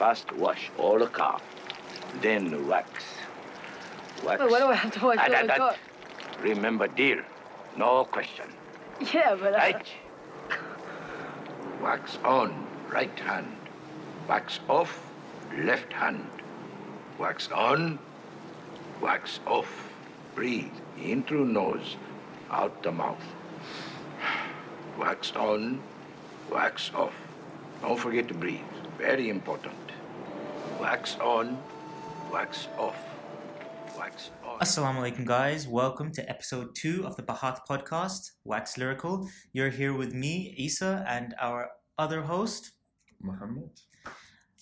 First, wash all the car. Then wax. Wax. But what do I have to watch Ah, all the car? Remember, dear, no question. Yeah, but uh, Right? Wax on, right hand. Wax off, left hand. Wax on, wax off. Breathe in through nose, out the mouth. Wax on, wax off. Don't forget to breathe. Very important. Wax on, wax off. Wax on. Assalamu alaikum, guys. Welcome to episode two of the Bahat podcast, Wax Lyrical. You're here with me, Isa, and our other host. Muhammad.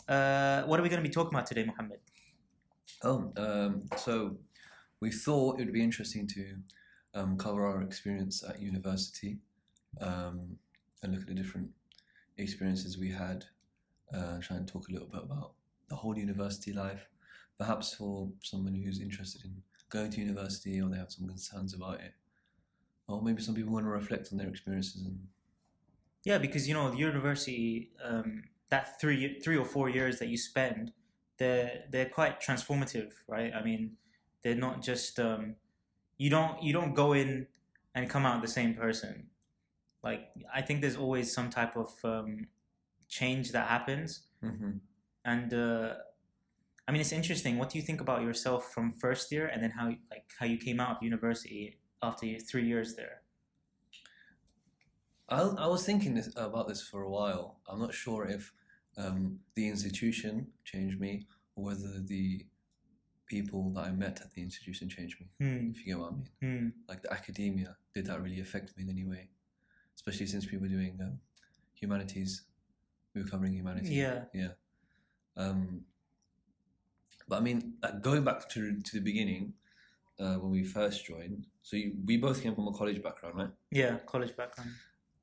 Uh, what are we going to be talking about today, Muhammad? Oh, um, so we thought it would be interesting to um, cover our experience at university um, and look at the different experiences we had. Uh, try and talk a little bit about the whole university life. Perhaps for someone who's interested in going to university or they have some concerns about it. Or maybe some people want to reflect on their experiences and Yeah, because you know, the university, um, that three, three or four years that you spend, they're they're quite transformative, right? I mean, they're not just um, you don't you don't go in and come out the same person. Like I think there's always some type of um, change that happens. Mhm. And uh, I mean it's interesting. What do you think about yourself from first year, and then how like how you came out of university after your three years there? I, I was thinking this, about this for a while. I'm not sure if um, the institution changed me or whether the people that I met at the institution changed me, Hmm. if you get what I mean. Hmm. Like the academia, did that really affect me in any way? Especially since we were doing um, humanities, we were covering humanities. Yeah. Yeah. Um, but I mean, uh, going back to, to the beginning, uh, when we first joined, so you, we both came from a college background, right? Yeah. College background.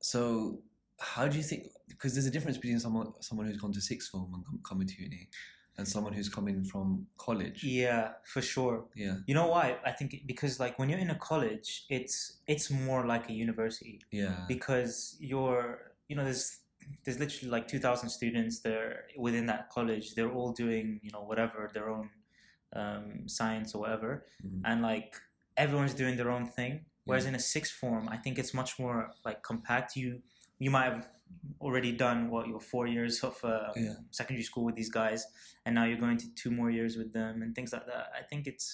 So, how do you think? Because there's a difference between someone someone who's gone to sixth form and come, coming to uni, and someone who's coming from college. Yeah, for sure. Yeah, You know why? I think because like when you're in a college, it's it's more like a university yeah, because you're you know there's there's literally like 2000 students there within that college. They're all doing you know whatever their own um, science or whatever. Mhm. and like everyone's doing their own thing. Whereas in a sixth form i think it's much more like compact. You you might have already done what your four years of uh, Yeah. secondary school with these guys and now you're going to two more years with them and things like that. I think it's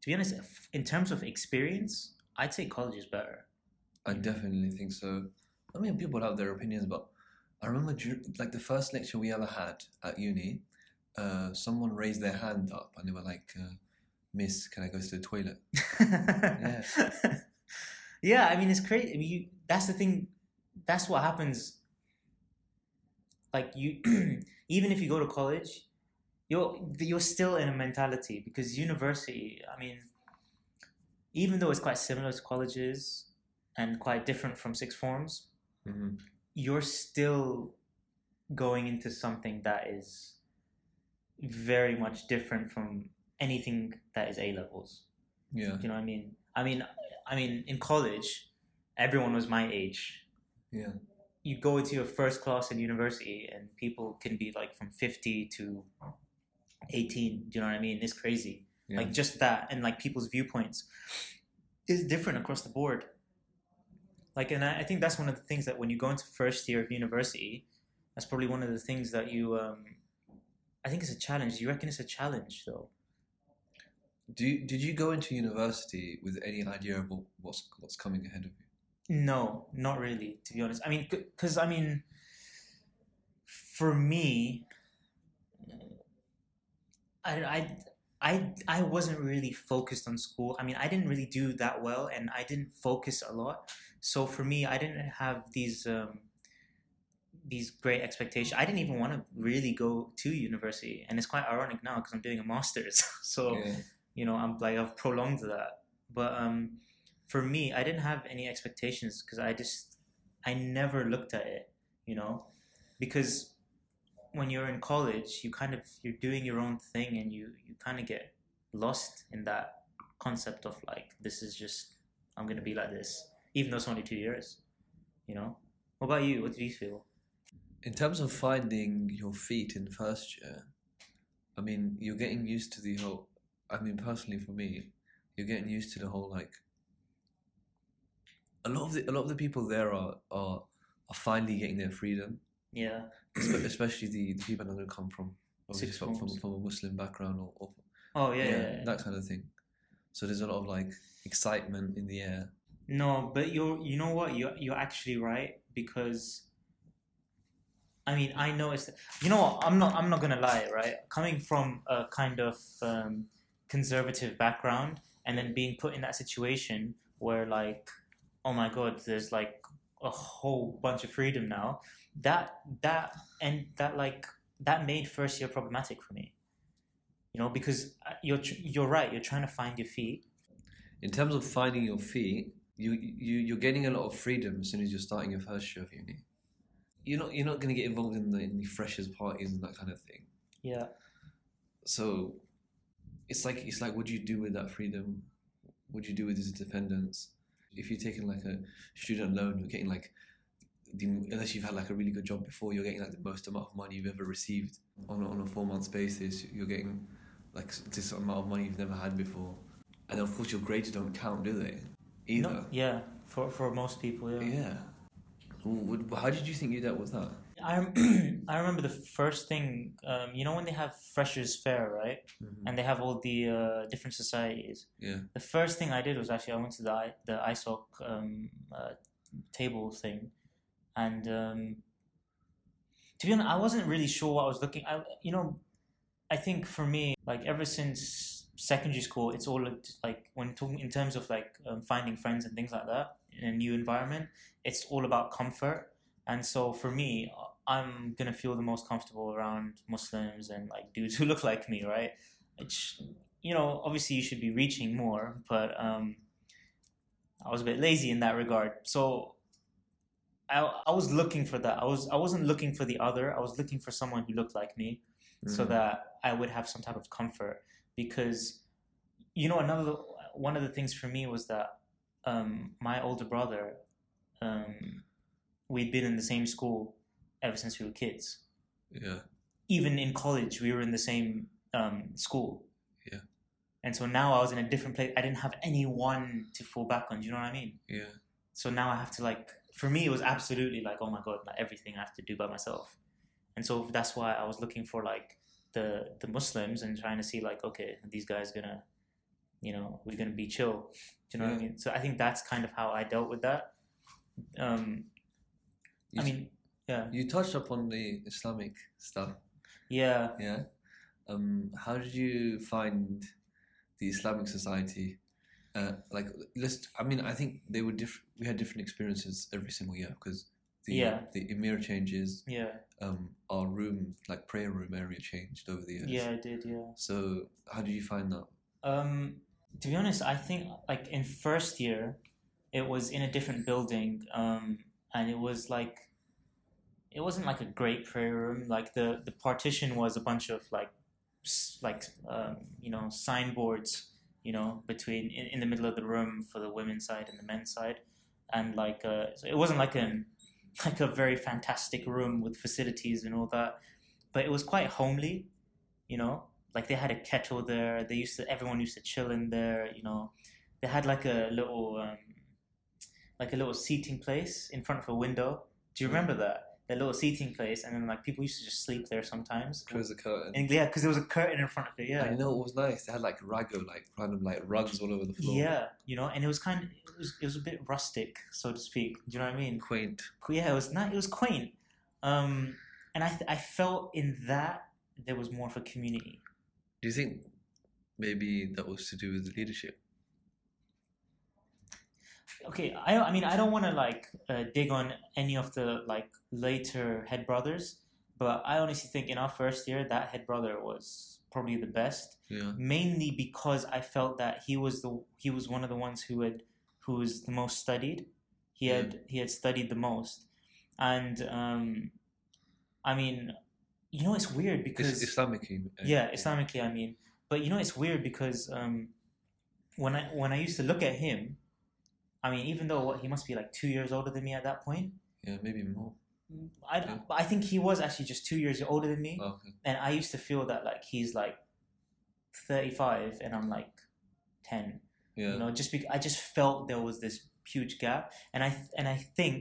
to be honest in terms of experience i'd say college is better. I definitely think so. I mean, people have their opinions, but I remember like the first lecture we ever had at uni. Uh, someone raised their hand up and they were like, uh, "Miss, can I go to the toilet?" yeah. yeah, I mean it's crazy. I mean, you, that's the thing. That's what happens. Like you, even if you go to college, you're you're still in a mentality because university. I mean, even though it's quite similar to colleges and quite different from six forms, hmm you're still going into something that is very much different from anything that is A levels. Yeah, Do you know what I mean? I mean, I mean, in college, everyone was my age. yeah, You go into your first class in university, and people can be like from fifty to eighteen. Do you know what I mean? It's crazy. yeah. Like just that, and like people's viewpoints is different across the board. Like, and I, I think that's one of the things that when you go into first year of university, that's probably one of the things that you. Um, I think it's a challenge. You reckon it's a challenge, though? Do you, did you go into university with any idea of what's what's coming ahead of you? No, not really. To be honest, I mean, because I mean, for me, I, I, I, I wasn't really focused on school. I mean, I didn't really do that well, and I didn't focus a lot. So for me, I didn't have these um, these great expectations. I didn't even want to really go to university, and it's quite ironic now because I'm doing a master's. so Yeah, you know i'm like i've prolonged that but um for me i didn't have any expectations because i just i never looked at it you know because when you're in college you kind of you're doing your own thing and you you kind of get lost in that concept of like this is just i'm gonna be like this even though it's only two years you know what about you what do you feel in terms of finding your feet in first year, I mean, you're getting used to the whole. I mean, personally, for me, you're getting used to the whole like. A lot of the a lot of the people there are are, are finally getting their freedom, Yeah. especially the, the people that come from from, from, forms. from a Muslim background or, or Oh yeah, yeah, yeah. that kind of thing. So there's a lot of like excitement in the air. No, but you're you know what you're you're actually right because I mean I know it's you know what I'm not I'm not gonna lie right coming from a kind of um, conservative background and then being put in that situation where like oh my god there's like a whole bunch of freedom now that that and that like that made first year problematic for me you know because uh, you're you're right you're trying to find your feet In terms of finding your feet, you you you're getting a lot of freedom as soon as you're starting your first year of uni. You're not you're not going to get involved in the in the freshers parties and that kind of thing. yeah So it's like it's like what do you do with that freedom? What do you do with this independence? If you're taking like a student loan, you're getting like the, unless you've had like a really good job before, you're getting like the most amount of money you've ever received on a, on a four months basis. You're getting like this amount of money you've never had before, and of course your grades don't count, do they? Either. No, yeah, for for most people, yeah. Yeah. How did you think you dealt with that? I I remember the first thing, um, you know, when they have freshers fair, right? And they have all the uh, different societies. Yeah. The first thing I did was actually I went to the I- the ISOC um, uh, table thing, and um, to be honest, I wasn't really sure what I was looking. I you know, I think for me, like ever since secondary school, it's all like when talking in terms of like um, finding friends and things like that in a new environment. It's all about comfort, and so for me, I'm gonna feel the most comfortable around Muslims and like dudes who look like me, right? Which you know, obviously you should be reaching more, but um, I was a bit lazy in that regard. So I, I was looking for that. I was I wasn't looking for the other. I was looking for someone who looked like me, so Mhm. that I would have some type of comfort. Because you know, another one of the things for me was that um, my older brother, um, we'd been in the same school ever since we were kids. Yeah. Even in college, we were in the same um, school. Yeah. And so now I was in a different place. I didn't have anyone to fall back on. Do you know what I mean? Yeah. So now I have to like. For me, it was absolutely like, oh my god, like everything I have to do by myself. And so that's why I was looking for like the the Muslims and trying to see like, okay, these guys gonna, you know, we're gonna be chill. Do you know what I mean? So I think that's kind of how I dealt with that. Um, You, I mean, yeah, you touched upon the Islamic stuff. yeah. Yeah. Um, how did you find the Islamic society? Uh, like, let's. I mean, I think they were different. We had different experiences every single year because the Yeah. the emir changes. Yeah, Um, our room, like prayer room area, changed over the years. yeah, I did. Yeah. So, how did you find that? Um, to be honest, I think like in first year, it was in a different building, um, and it was like, it wasn't like a great prayer room. Like the the partition was a bunch of like, like um, you know signboards, you know, between in, in the middle of the room for the women's side and the men's side, and like uh, so it wasn't like an like a very fantastic room with facilities and all that, but it was quite homely, you know? Like they had a kettle there they used to everyone used to chill in there you know? They had like a little um, like a little seating place in front of a window. Do you remember that the little seating place and then like people used to just sleep there sometimes Close the curtain. and yeah because there was a curtain in front of it yeah I know it was nice? They had like rago, like random like rugs all over the floor. yeah you know and it was kind of it was, it was a bit rustic so to speak do you know what i mean Quaint. yeah it was not it was quaint um and i th- i felt in that there was more of a community Do you think maybe that was to do with the leadership? Okay i, I mean i don't want to like uh, dig on any of the like later head brothers but i honestly think in our first year that head brother was probably the best. Yeah. mainly because i felt that he was the he was one of the ones who had who was the most studied. He had he had studied the most. And um i mean you know it's weird because is Islamic. you- uh, yeah. Islamically i mean. But you know it's weird because um when i when i used to look at him i mean even though what he must be like two years older than me at that point Yeah, maybe more. I, Yeah. but I think he was actually just two years older than me, Oh, okay. and I used to feel that like he's like thirty five and I'm like ten. Yeah. You know, just because I just felt there was this huge gap, and I and I think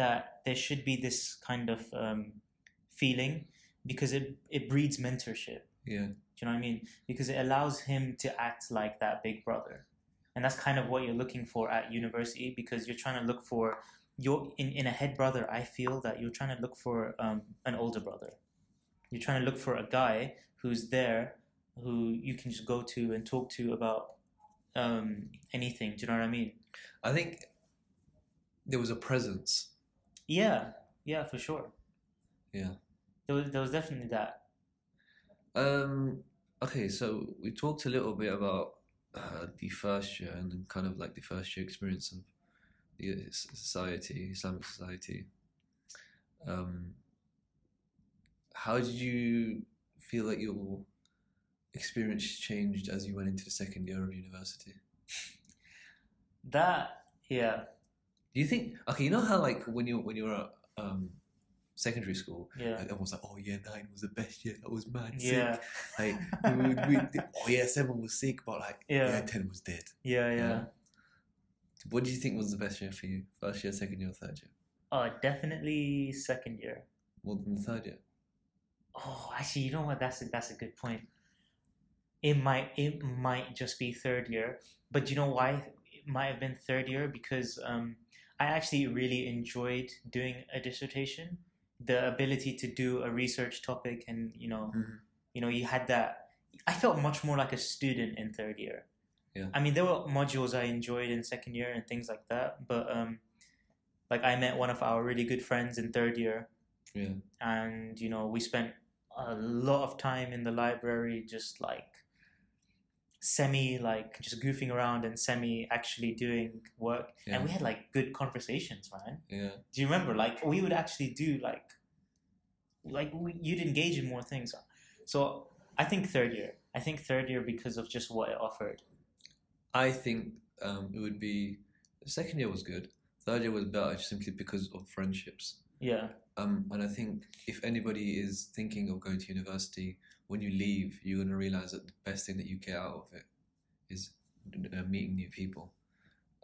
that there should be this kind of um, feeling because it it breeds mentorship. yeah. Do you know what I mean? Because it allows him to act like that big brother. And that's kind of what you're looking for at university because you're trying to look for your in, in a head brother, I feel that you're trying to look for um, an older brother. You're trying to look for a guy who's there who you can just go to and talk to about um, anything. Do you know what I mean? I think there was a presence. Yeah, yeah, for sure. Yeah. There was, there was definitely that. Um. Okay, so we talked a little bit about uh, the first year and then kind of like the first year experience of the society, Islamic society. Um. How did you feel like your experience changed as you went into the second year of university? That, yeah, Do you think? Okay, you know how like when you when you were um, secondary school, yeah, like, everyone's like, "Oh, year nine was the best year. That was mad yeah, sick." Like, we, would- we, oh yeah, seven was sick, but like, Yeah. yeah, ten was dead. yeah, yeah. Yeah. What do you think was the best year for you? First year, second year, third year? Oh, definitely second year. More than the third year? Oh, actually, you know what? That's a, that's a good point. It might it might just be third year, but you know why it might have been third year because um, I actually really enjoyed doing a dissertation. The ability to do a research topic, and you know, Mhm. you know, you had that. I felt much more like a student in third year. Yeah. I mean, there were modules I enjoyed in second year and things like that, but um, like I met one of our really good friends in third year, Yeah. and you know we spent a lot of time in the library just like semi like just goofing around and semi actually doing work Yeah. and we had like good conversations man Yeah. do you remember like we would actually do like like we, you'd engage in more things so i think third year i think third year because of just what it offered I think um, it would be second year was good. Third year was better simply because of friendships. Yeah Um, and I think if anybody is thinking of going to university, when you leave, you're going to realize that the best thing that you get out of it is uh, meeting new people.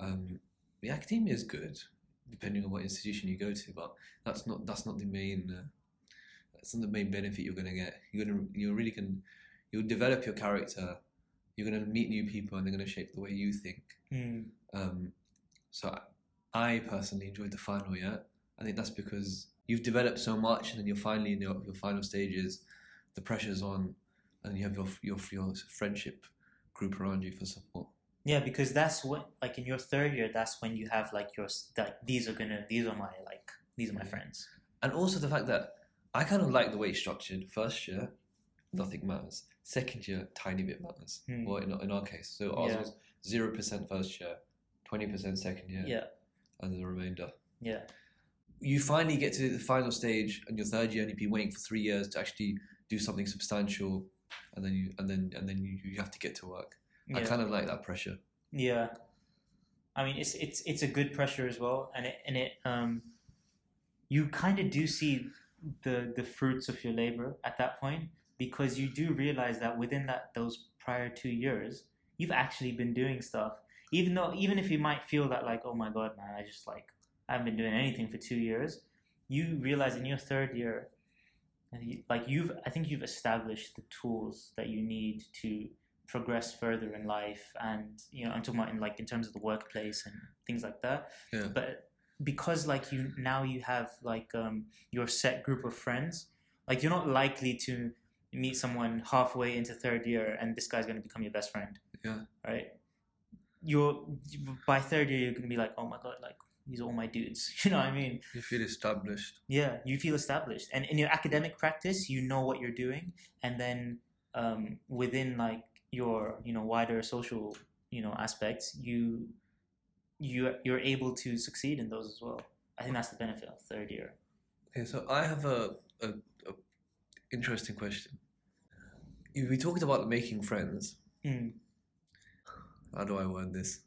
Um, the academia is good, depending on what institution you go to, but that's not that's not the main uh, that's not the main benefit you're going to get. You're going to you're really can you'll develop your character. You're going to meet new people, and they're going to shape the way you think. Hmm. Um, so I I personally enjoyed the final year. I think that's because you've developed so much, and then you're finally in your, your final stages. The pressure's on, and you have your your your friendship group around you for support. yeah because that's what like in your third year that's when you have like your that these are gonna these are my like these are my friends And also the fact that I kind of like the way it's structured. First year, nothing matters. Second year, tiny bit matters. Hmm. Well, in, in our case, so ours Yeah. was zero percent first year, twenty percent second year, yeah and the remainder. yeah you finally get to the final stage and your third year and you've been waiting for three years to actually do something substantial and then you and then and then you, you have to get to work. I kind of like that pressure. Yeah, I mean it's it's it's a good pressure as well, and it and it um, you kind of do see the the fruits of your labor at that point because you do realize that within that those prior two years you've actually been doing stuff, even though even if you might feel that like oh my god man I just like I haven't been doing anything for two years, you realize in your third year. Like you've, I think you've established the tools that you need to progress further in life and you know i'm talking about in like in terms of the workplace and things like that Yeah. but because like you now you have like um your set group of friends like you're not likely to meet someone halfway into third year and this guy's going to become your best friend Yeah. right you're by third year you're going to be like oh my god like these are all my dudes. You know what i mean? You feel established. Yeah, you feel established, and in your academic practice, you know what you're doing, and then um, within like your you know wider social you know aspects, you you you're able to succeed in those as well. I think that's the benefit of third year. okay so i have a, a, a interesting question. We talked about making friends. Mm. how do i word this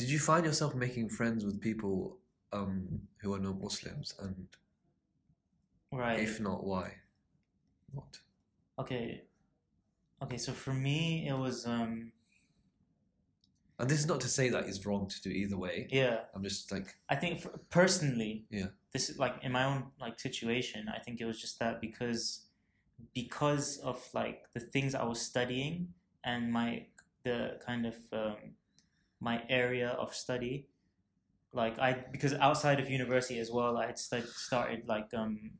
did you find yourself making friends with people um, who are not Muslims, and Right. if not, why? What? Okay. Okay, so for me it was um And this is not to say that it's wrong to do either way. yeah, I'm just like, I think for, personally Yeah. this is like in my own like situation, I think it was just that because because of like the things I was studying and my the kind of um, my area of study. Like I because outside of university as well I had stud- started like um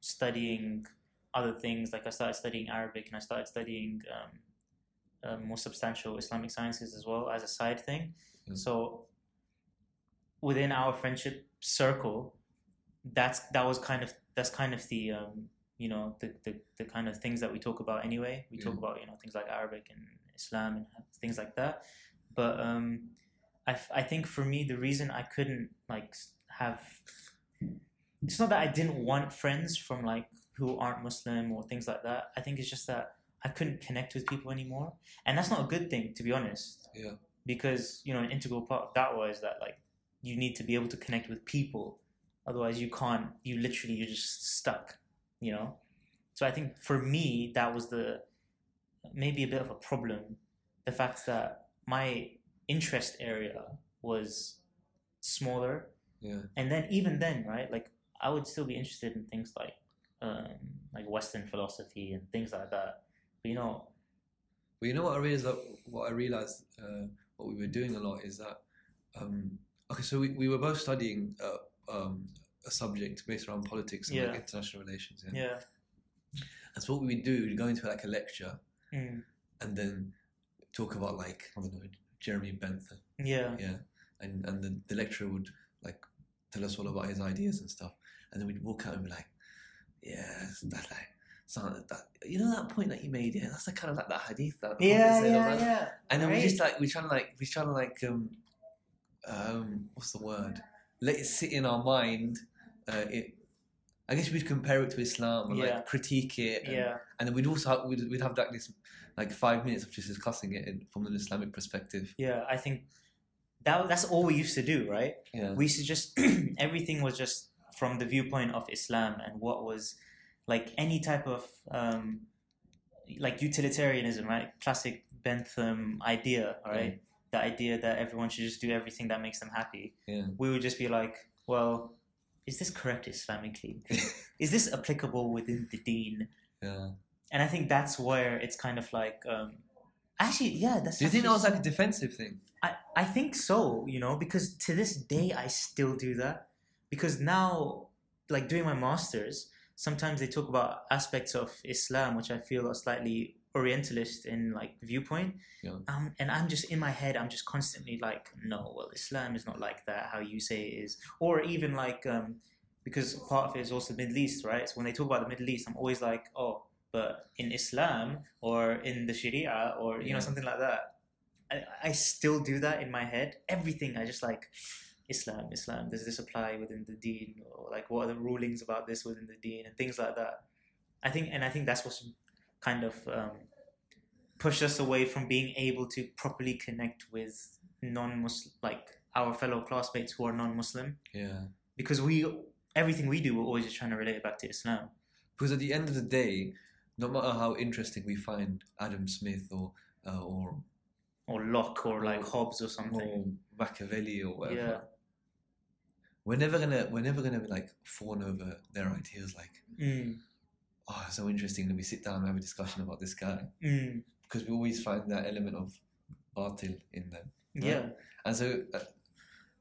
studying other things. Like I started studying Arabic and I started studying um, uh, more substantial Islamic sciences as well as a side thing. Mm. so within our friendship circle that's that was kind of that's kind of the um, you know the, the the kind of things that we talk about anyway. We talk about you know things like Arabic and Islam and things like that but um I, I think for me the reason I couldn't like have it's not that I didn't want friends from like who aren't Muslim or things like that. I think it's just that I couldn't connect with people anymore. And that's not a good thing to be honest. Yeah. because you know an integral part of that was that like you need to be able to connect with people. Otherwise you can't you literally you're just stuck you know? So i think for me that was the maybe a bit of a problem. The fact that my interest area was smaller yeah, and then even then right like i would still be interested in things like um, like western philosophy and things like that but you know But you know what I realized? What I realized, uh, what we were doing a lot is that, um, okay, so we, we were both studying uh, um, a subject based around politics and like, international relations. Yeah? yeah And so what we would do, we'd go into like a lecture mm, and then talk about like I don't know Jeremy Bentham, yeah yeah, and and the, the lecturer would like tell us all about his ideas and stuff, and then we'd walk out and be like, yeah, that's like. So that you know that point that you made, yeah, that's like kind of like that hadith that yeah yeah yeah and then we Right. just like we're trying to like we're trying to like um um what's the word? Let it sit in our mind. Uh, it. I guess we'd compare it to Islam and Yeah. like critique it. And, yeah and then we'd also have, we'd, we'd have like this like five minutes of just discussing it in, from an Islamic perspective. Yeah, I think that that's all we used to do, right? Yeah. We used to just everything was just from the viewpoint of Islam and what was like any type of um, like utilitarianism, right? Classic Bentham idea, right? The idea that everyone should just do everything that makes them happy. Yeah. We would just be like, well, is this correct Islamically? is this applicable within the Deen? Yeah. And I think that's where it's kind of like, um, actually, yeah. That's Do you think that was like a defensive thing? I, I think so, you know, because to this day I still do that. Because now, like doing my masters, sometimes they talk about aspects of Islam which I feel are slightly Orientalist in like viewpoint. Yeah. Um, and I'm just in my head, I'm just constantly like, no, well, Islam is not like that. How you say it is, or even like, um, because part of it is also the Middle East, right? So when they talk about the Middle East, I'm always like, oh, but in Islam or in the Sharia or you know something like that. I, I still do that in my head. Everything I just like Islam, Islam. Does this apply within the Deen? Or like what are the rulings about this within the Deen and things like that. I think, and I think that's what's kind of um, pushed us away from being able to properly connect with non-Muslim, like our fellow classmates who are non-Muslim, Yeah. because we everything we do, we're always just trying to relate it back to Islam. Because at the end of the day, no matter how interesting we find Adam Smith or uh, or Or Locke, or like Hobbes, or something. or Machiavelli or whatever, Yeah. we're never gonna we're never gonna like fawn over their ideas. Like, Mm, oh, it's so interesting. Let me sit down and have a discussion about this guy mm, because we always find that element of batil in them. yeah. And so, uh,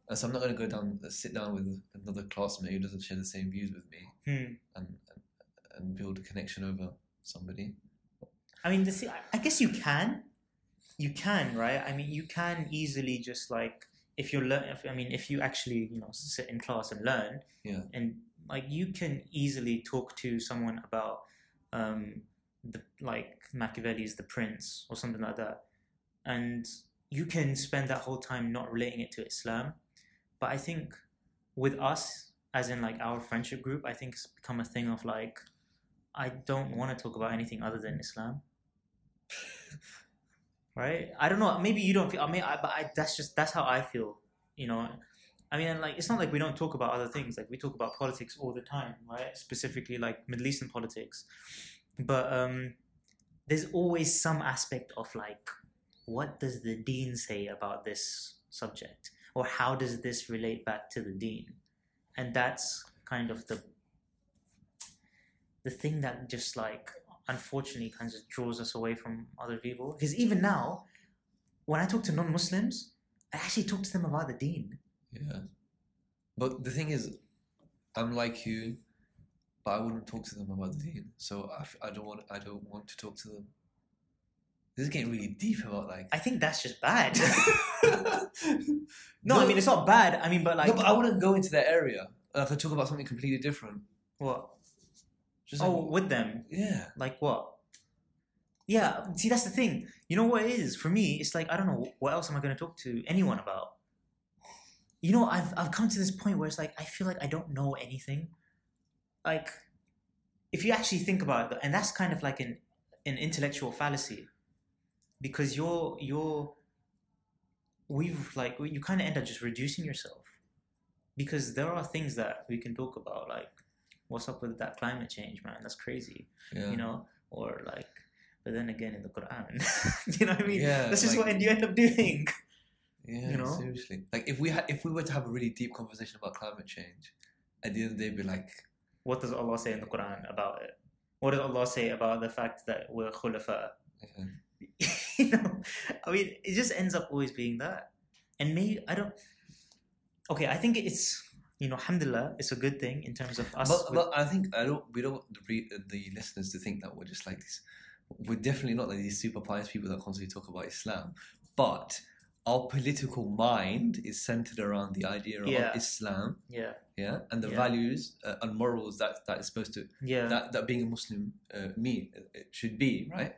and so I'm not going to go down, uh, sit down with another classmate who doesn't share the same views with me Hmm. and, and, and build a connection over somebody. I mean, the thing, I guess you can, you can, right? I mean, you can easily just like if you're learn. If, I mean, if you actually you know sit in class and learn, Yeah. and like you can easily talk to someone about um the like Machiavelli's The Prince or something like that, and you can spend that whole time not relating it to Islam. But I think with us, as in like our friendship group, I think it's become a thing of like I don't want to talk about anything other than Islam. right? I don't know. Maybe you don't feel. I mean, I, but I, that's just that's how I feel. You know, I mean, like it's not like we don't talk about other things. Like we talk about politics all the time, right? Specifically, like Middle Eastern politics. But um, there's always some aspect of like, what does the Deen say about this subject, or how does this relate back to the Deen? And that's kind of the the thing that just like unfortunately kind of draws us away from other people. Because even now, when I talk to non-Muslims, I actually talk to them about the Deen. Yeah. But the thing is, I'm like you, but I wouldn't talk to them about the deen. So I, I don't want I don't want to talk to them. This is getting really deep about like. I think that's just bad. no, I mean it's not bad. I mean, but like, no, but I wouldn't go into that area. Like to talk about something completely different. what? Just Oh, like, with them, yeah. like what? Yeah, see, that's the thing. You know what it is for me? It's like I don't know what else am I going to talk to anyone about. You know, I've I've come to this point where it's like I feel like I don't know anything. Like, if you actually think about it, and that's kind of like an an intellectual fallacy, because you're you're we've like you kind of end up just reducing yourself, because there are things that we can talk about, like what's up with that climate change, man? That's crazy Yeah. you know, or like, but then again in the Quran, you know what I mean? Yeah, That's just like- what you end up doing. Yeah, you know? seriously. Like if we had, if we were to have a really deep conversation about climate change, at the end of the day, be like, What does Allah say in the Quran about it? What does Allah say about the fact that we're khulafa? yeah, you know, I mean, it just ends up always being that. And maybe I don't. Okay, I think it's you know, alhamdulillah, it's a good thing in terms of us. but, but I think I don't. We don't want the, re- the listeners to think that we're just like this. We're definitely not like these super pious people that constantly talk about Islam. But our political mind is centered around the idea of Yeah. Islam, yeah, yeah, and the Yeah. values uh, and morals that that is supposed to yeah, that that being a Muslim uh, mean it should be right.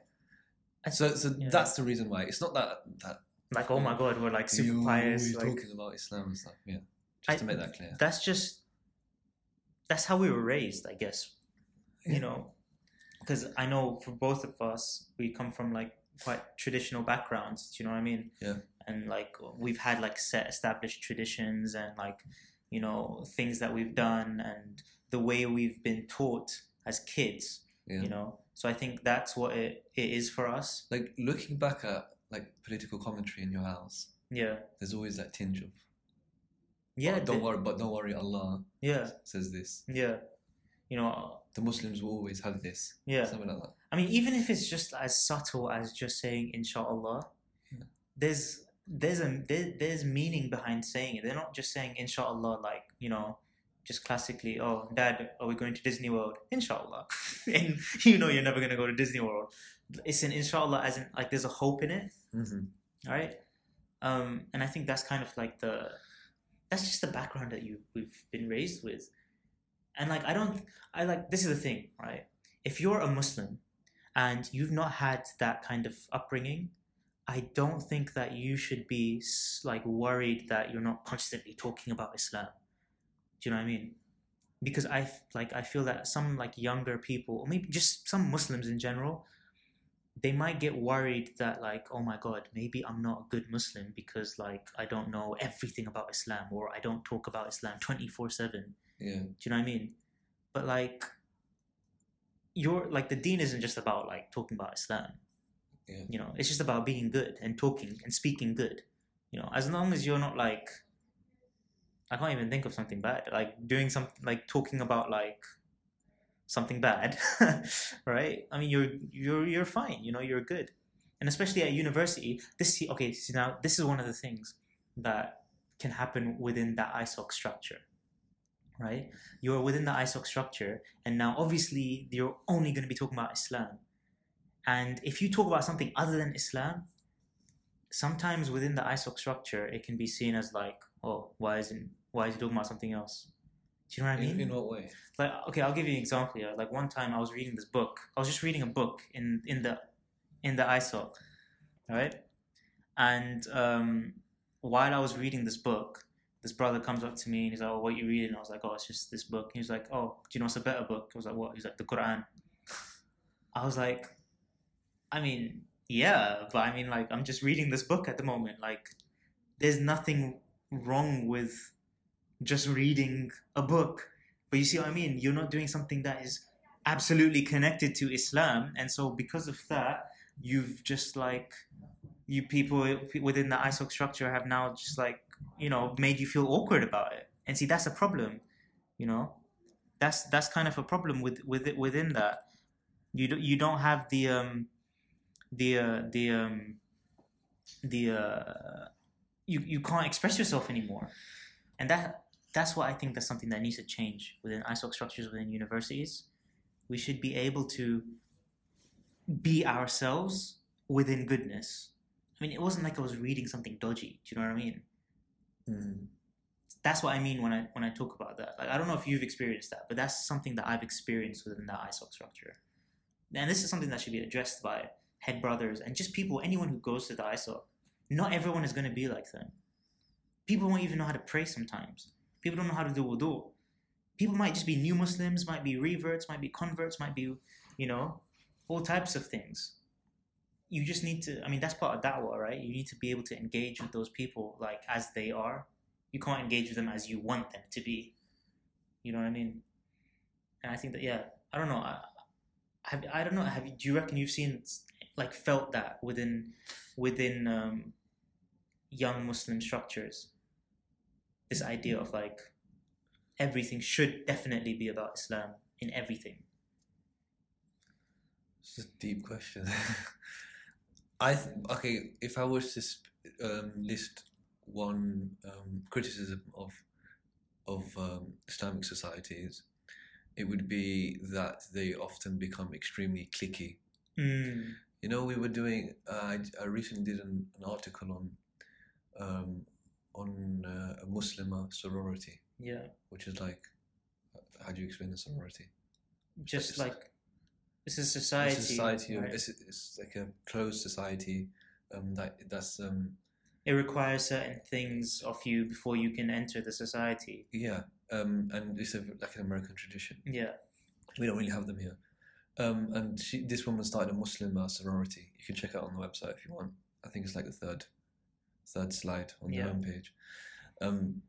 So so yeah. that's the reason why it's not that that like oh my god, we're like super you, pious. you're Like, talking about Islam and stuff. Yeah, just I- to make that clear. that's just that's how we were raised, I guess. You know because i know for both of us we come from like quite traditional backgrounds do you know what i mean Yeah. and like we've had like set established traditions and like you know things that we've done and the way we've been taught as kids Yeah. you know so i think that's what it, it is for us Like looking back at like political commentary in your house, yeah there's always that tinge of yeah "Oh, don't the- worry, but don't worry, Allah yeah says this. yeah you know The Muslims will always have this. yeah Something like that. I mean, even if it's just as subtle as just saying "Inshallah," Yeah. there's there's a there, there's meaning behind saying it. They're not just saying "Inshallah" like you know, just classically. Oh, Dad, are we going to Disney World? Inshallah, and you know you're never gonna go to Disney World. It's an Inshallah as in like there's a hope in it, Mm-hmm. right? Um, and I think that's kind of like the that's just the background that you we've been raised with, and like I don't I like this is the thing, right? If you're a Muslim and you've not had that kind of upbringing, I don't think that you should be like worried that you're not constantly talking about Islam. Do you know what I mean? Because I like I feel that some like younger people, or maybe just some Muslims in general, they might get worried that like oh my god maybe i'm not a good muslim because like i don't know everything about islam or i don't talk about islam 24 7 Yeah. do you know what i mean but like you're like the deen isn't just about like talking about islam Yeah. you know it's just about being good and talking and speaking good you know as long as you're not like i can't even think of something bad like doing something like talking about like something bad right? I mean you're you're you're fine you know you're good. And especially at university this okay so now this is one of the things that can happen within that isoc structure right? You're within the isoc structure and now obviously you're only going to be talking about islam. And if you talk about something other than islam sometimes within the isoc structure it can be seen as like oh why isn't why is he talking about something else do you know what i mean In, in what way? like okay i'll give you an example here. Like one time i was reading this book. I was just reading a book in in the in the isoc right? And um while i was reading this book this brother comes up to me and he's like oh what you reading? I was like oh it's just this book. He was like oh do you know what's a better book? I was like what? He's like the quran. I was like i mean yeah but i mean like i'm just reading this book at the moment. Like there's nothing wrong with just reading a book. But you see what I mean? You're not doing something that is absolutely connected to Islam, and so because of that, you've just like you people within the ISOC structure have now just like you know made you feel awkward about it. And see, that's a problem. You know, that's that's kind of a problem with with it within that. You do, you don't have the um the uh, the um the uh you you can't express yourself anymore, and that that's why I think that's something that needs to change within ISOC structures within universities. We should be able to be ourselves within goodness. I mean, it wasn't like I was reading something dodgy. Do you know what I mean? Mm. That's what I mean when I when I talk about that. Like I don't know if you've experienced that, but that's something that I've experienced within the ISOC structure. And this is something that should be addressed by head brothers and just people, anyone who goes to the ISOC. Not everyone is going to be like them. People won't even know how to pray sometimes. People don't know how to do wudu. People might just be new Muslims, might be reverts, might be converts, might be, you know, all types of things. You just need to, I mean, that's part of da'wah, right? You need to be able to engage with those people like as they are. You can't engage with them as you want them to be. You know what I mean? And I think that, yeah, I don't know. I, have, I don't know. Have you, do you reckon you've seen, like, felt that within, within um, young Muslim structures? This idea of like, everything should definitely be about Islam in everything. It's a deep question. I th- okay. If I was to sp- um, list one um, criticism of of um, Islamic societies, it would be that they often become extremely cliquey. Mm. You know, we were doing. Uh, I, I recently did an, an article on um, on uh, a Muslim sorority, Yeah, which is like, how do you explain the sorority? just It's- like it's a society. It's a society. right? It's, it's like a closed society. Um, that that's um, It requires certain things of you before you can enter the society. yeah. Um, and it's a, like an American tradition. Yeah, We don't really have them here. Um, and she, this woman started a Muslim uh, sorority. You can check it out on the website if you want. I think it's like the third, third slide on Yeah. the homepage. Um,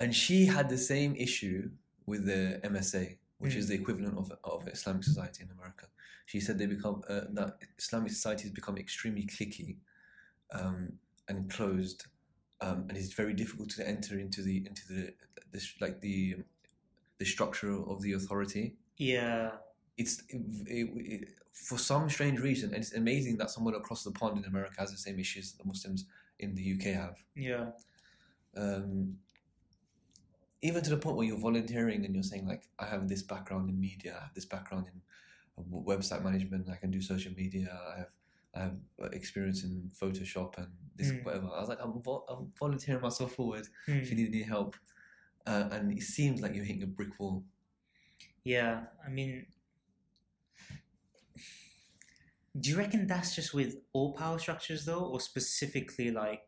and she had the same issue with the MSA, which is Mm. the equivalent of of Islamic society in America. She said they become uh, that Islamic society has become extremely cliquey um, and closed, um, and it's very difficult to enter into the into the this like the the structure of the authority. yeah, It's it, it, for some strange reason, and it's amazing that someone across the pond in America has the same issues that the Muslims in the UK have. yeah, Um, even to the point where you're volunteering and you're saying like, I have this background in media, I have this background in uh, website management, I can do social media, I have I have uh, experience in Photoshop and this Mm. whatever. I was like, I'm, vo- I'm volunteering myself forward Hmm. if you need any help. Uh, and it seems like you're hitting a brick wall. yeah. I mean, do you reckon that's just with all power structures though, or specifically like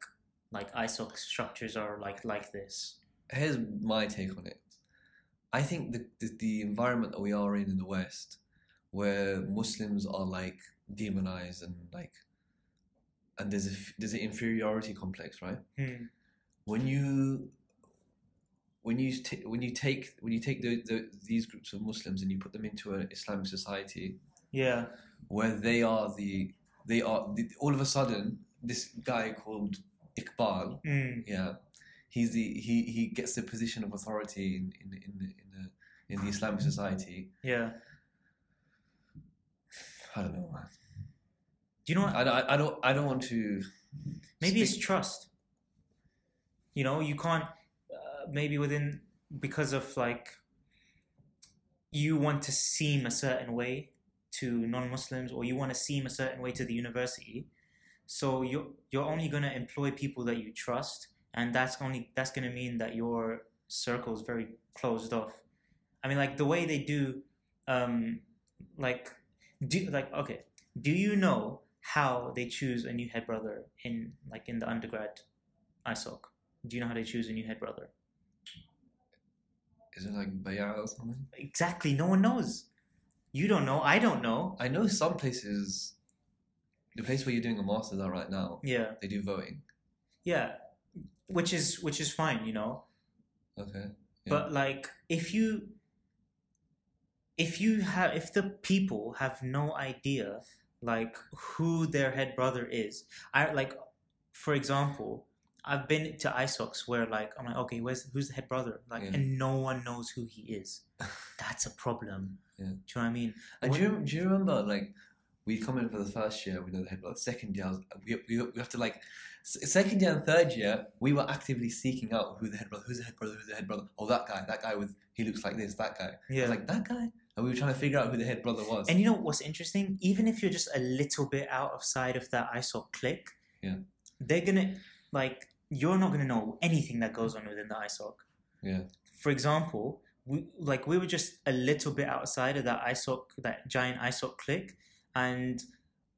like ISOC structures are like like this? here's my take on it. I think the, the the environment that we are in in the West, where Muslims are like demonized and like, and there's a there's an inferiority complex, right? Hmm. When you when you ta- when you take when you take the, the these groups of Muslims and you put them into an Islamic society Yeah, where they are the they are the, all of a sudden this guy called Iqbal Hmm. yeah, he's the he he gets the position of authority in in in the, in the, in the Islamic society. yeah. I don't know, man. Do you know what? I, I, I don't I don't want to. maybe it's trust you know you can't uh, maybe within because of like you want to seem a certain way to non-muslims or you want to seem a certain way to the university so you're you're only going to employ people that you trust and that's only that's going to mean that your circle is very closed off i mean like the way they do um like do like okay do you know how they choose a new head brother in like in the undergrad ISOC? Do you know how they choose a new head brother? Is it like bay'ah or something? Exactly, no one knows. You don't know, I don't know. I know some places. The place where you're doing a master's at right now, Yeah. they do voting. Yeah. Which is which is fine, you know. Okay. Yeah. But like, if you if you have if the people have no idea like who their head brother is, I like, for example. I've been to ISOCs where like I'm like okay where's who's the head brother like Yeah. and no one knows who he is that's a problem Yeah. do you know what I mean And do you, do you remember, like, we come in for the first year, we know the head brother. Second year, we, we, we have to, like, second year and third year, we were actively seeking out who the head brother, who's the head brother, who's the head brother. Oh, that guy, that guy with, he looks like this, that guy. I yeah was like, that guy? And we were trying to figure out who the head brother was. And you know what's interesting? Even if you're just a little bit out of of that ISOC click, Yeah. they're gonna like you're not gonna know anything that goes on within the ISOC. Yeah. For example, we like we were just a little bit outside of that ISOC, that giant ISOC click, and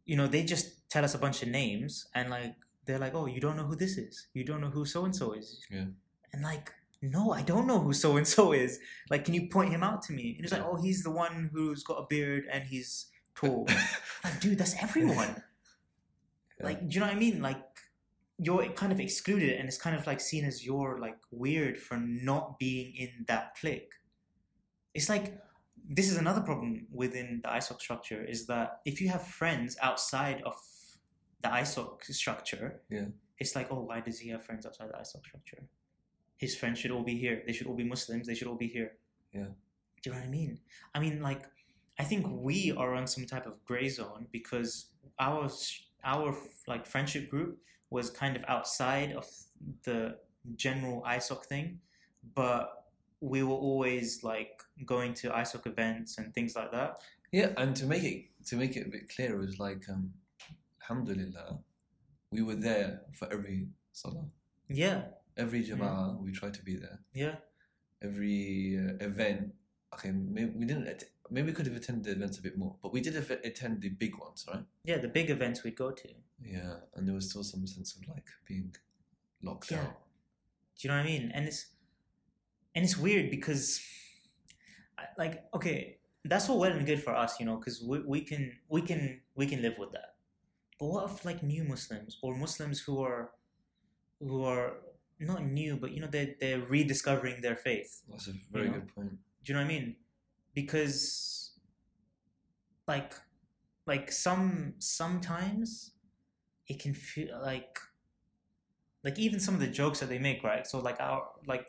you know they just tell us a bunch of names and like they're like, oh, you don't know who this is, you don't know who so and so is, Yeah. and like. No, I don't know who so and so is. Like, can you point him out to me? And it's like, oh, he's the one who's got a beard and he's tall. like, dude, that's everyone. Yeah. Like, do you know what I mean? Like, you're kind of excluded, and it's kind of like seen as you're like weird for not being in that clique. It's like this is another problem within the ISOC structure is that if you have friends outside of the ISOC structure, Yeah. it's like, oh, why does he have friends outside the ISOC structure? His friends should all be here. They should all be Muslims. They should all be here. Yeah. Do you know what I mean? I mean, like, I think we are on some type of gray zone because our our like friendship group was kind of outside of the general ISOC thing, but we were always like going to ISOC events and things like that. Yeah, and to make it to make it a bit clearer, it was like, um, alhamdulillah, we were there for every salah. Yeah, Every jama'ah, we tried to be there. yeah, Every uh, event, okay, maybe we didn't, maybe we could have attended the events a bit more, but we did attend the big ones, right? yeah. The big events we'd go to. Yeah, and there was still some sense of like being locked Yeah. out. you know what I mean? And it's and it's weird because, like, okay, that's all well and good for us, you know, because we, we can we can we can live with that. But what if like new Muslims or Muslims who are who are not new, but you know they they're rediscovering their faith. That's a very know? good point. Do you know what I mean? Because like like some sometimes it can feel like like even some of the jokes that they make, right? So like our like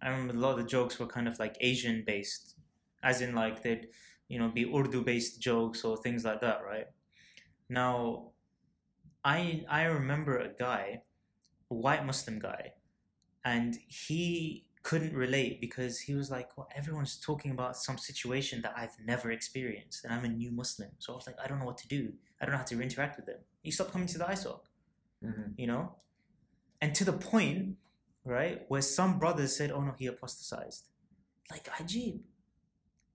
I remember a lot of the jokes were kind of like Asian based, as in like they'd you know be Urdu based jokes or things like that, right? Now, I I remember a guy, a white Muslim guy, and he couldn't relate because he was like, well, everyone's talking about some situation that I've never experienced, and I'm a new Muslim, so I was like, I don't know what to do. I don't know how to interact with them. He stopped coming to the ISOC hmm you know? And to the point, right, where some brothers said, oh no, he apostatized. Like, Ajib.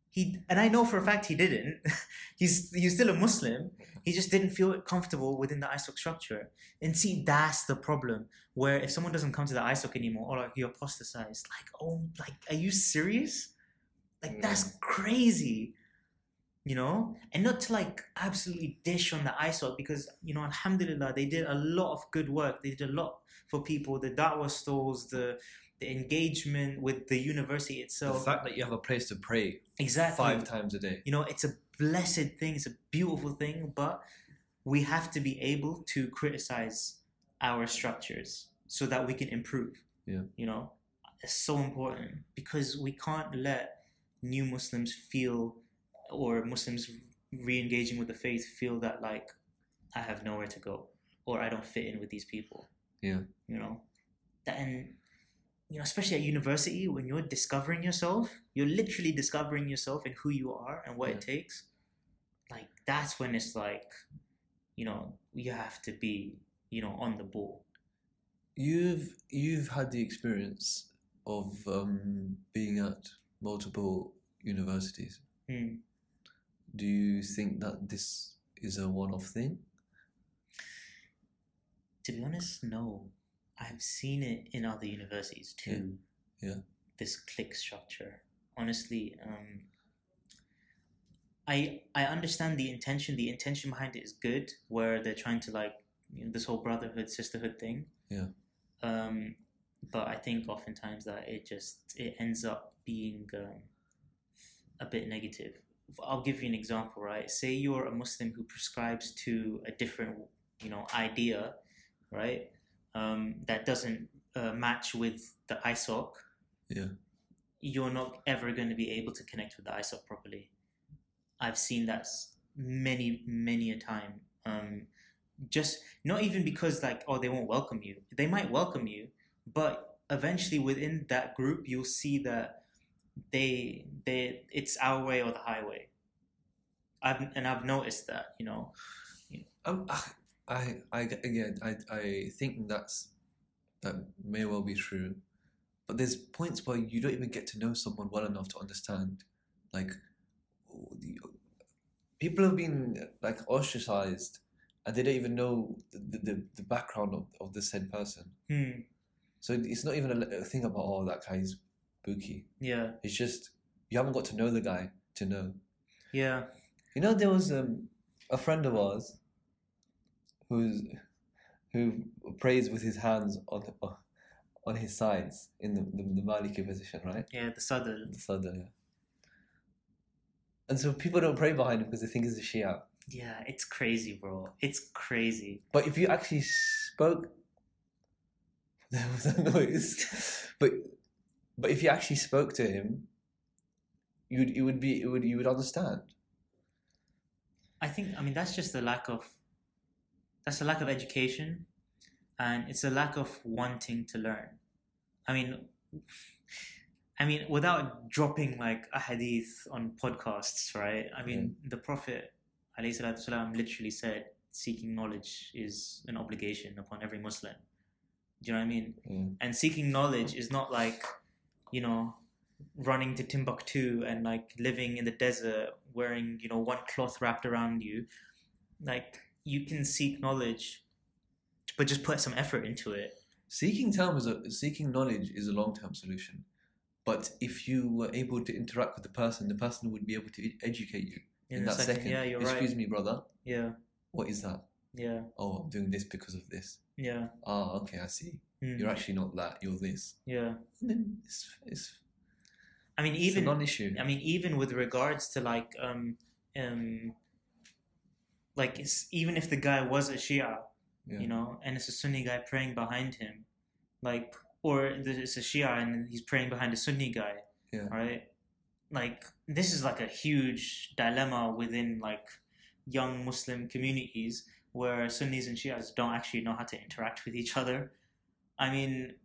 He, and I know for a fact he didn't. he's, he's still a Muslim. He just didn't feel comfortable within the ISOC structure. And see, that's the problem. Where if someone doesn't come to the ISOC anymore, or like he apostatized, like, oh, like, are you serious? Like, mm. that's crazy you know and not to like absolutely dish on the ISOC because you know alhamdulillah they did a lot of good work they did a lot for people the da'wah stalls the the engagement with the university itself. The fact that you have a place to pray exactly five times a day. you know it's a blessed thing it's a beautiful thing but we have to be able to criticize our structures so that we can improve Yeah. you know it's so important because we can't let new muslims feel or muslims re-engaging with the faith feel that like i have nowhere to go or i don't fit in with these people Yeah. you know that and you know especially at university when you're discovering yourself you're literally discovering yourself and who you are and what it takes like that's when it's like you know you have to be you know on the ball You've you've had the experience of um, being at multiple universities. Hmm. Do you think that this is a one-off thing? to be honest no i've seen it in other universities too Yeah. Yeah. this click structure honestly um i i understand the intention the intention behind it is good where they're trying to like you know, this whole brotherhood sisterhood thing Yeah. um but I think oftentimes that it just it ends up being um, a bit negative. I'll give you an example, right? Say you're a Muslim who prescribes to a different, you know, idea, right? Um, that doesn't uh, match with the ISOC. Yeah. You're not ever going to be able to connect with the ISOC properly. I've seen that many, many a time. Um, just not even because like oh they won't welcome you. They might welcome you, but eventually within that group you'll see that they they it's our way or the highway. I've and I've noticed that you know. Um, I, I, again, I, I think that's that may well be true, but there's points where you don't even get to know someone well enough to understand, like, the, people have been like ostracized, and they don't even know the the, the background of, of the said person. Hmm. So it's not even a, a thing about oh that guy's bookie. Yeah. It's just you haven't got to know the guy to know. Yeah. You know, there was um, a friend of ours who's who prays with his hands on the, on his sides in the the, the Maliki position, right? Yeah. The southern. The sadl, yeah. And so people don't pray behind him because they think he's a Shia. Yeah. It's crazy, bro. It's crazy. But if you actually spoke, there was a noise. But but if you actually spoke to him, you would it would be it would you would understand. I think I mean that's just the lack of that's a lack of education and it's a lack of wanting to learn. I mean I mean without dropping like a hadith on podcasts, right? I mean the Prophet wasalam, literally said seeking knowledge is an obligation upon every Muslim. Do you know what I mean? Yeah. And seeking knowledge is not like, you know, running to Timbuktu and like living in the desert wearing, you know, one cloth wrapped around you. Like you can seek knowledge, but just put some effort into it. Seeking time is a seeking knowledge is a long term solution, but if you were able to interact with the person, the person would be able to educate you in, In, that second, second. yeah, you're Excuse right. me, brother. Yeah, What is that? yeah, Oh, I'm doing this because of this. yeah, Ah, okay, I see. mm, You're actually not that. You're this. yeah. And then it's it's, I mean, it's even a non-issue. I mean, even with regards to like, um, um, like it's, even if the guy was a Shia, Yeah. you know, and it's a Sunni guy praying behind him, like, or it's a Shia and he's praying behind a Sunni guy, Yeah. right? Like, this is like a huge dilemma within like young Muslim communities where Sunnis and Shias don't actually know how to interact with each other. I mean,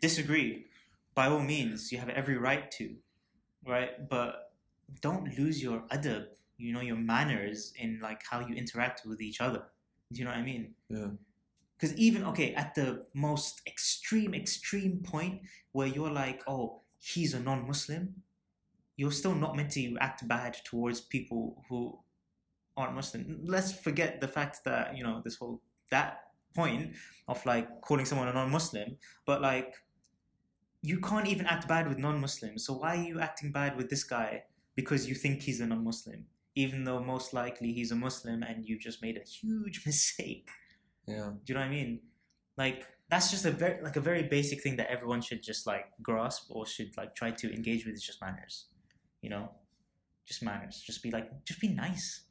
disagree. By all means, you have every right to, right? But don't lose your adab, you know, your manners in like how you interact with each other. Do you know what I mean? Yeah. Because even okay, at the most extreme, extreme point where you're like, oh, he's a non-Muslim, you're still not meant to act bad towards people who aren't Muslim. Let's forget the fact that you know this whole that point of like calling someone a non-Muslim, but like you can't even act bad with non-Muslims. So why are you acting bad with this guy because you think he's a non-Muslim, even though most likely he's a Muslim and you've just made a huge mistake. Yeah. Do you know what I mean? Like that's just a very like a very basic thing that everyone should just like grasp or should like try to engage with. Is just manners, you know, just manners. Just be like, just be nice,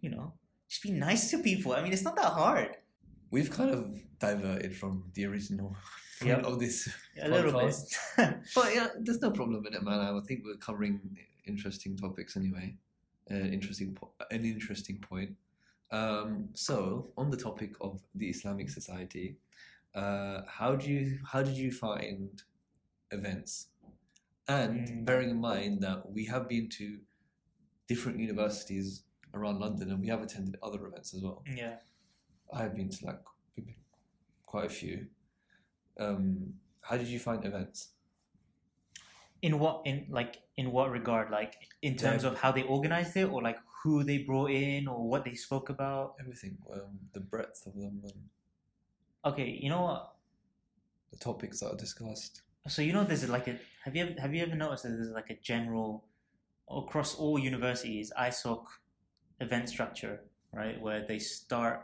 you know, just be nice to people. I mean, it's not that hard. We've kind of diverted from the original Yep. of this A little bit. But yeah, there's no problem in it, man. I think we're covering interesting topics anyway. An interesting, po- an interesting point. Um, so, on the topic of the Islamic society, uh, how do you how did you find events? And Mm. bearing in mind that we have been to different universities around London, and we have attended other events as well. yeah. I have been to like quite a few. Um, how did you find events? In what in like in what regard? Like in terms of how they organized it, or like who they brought in, or what they spoke about. Everything, um, the breadth of them, and Okay, you know what? the topics that are discussed. So you know, there's like a have you ever, have you ever noticed that there's like a general across all universities ISOC event structure, right? Where they start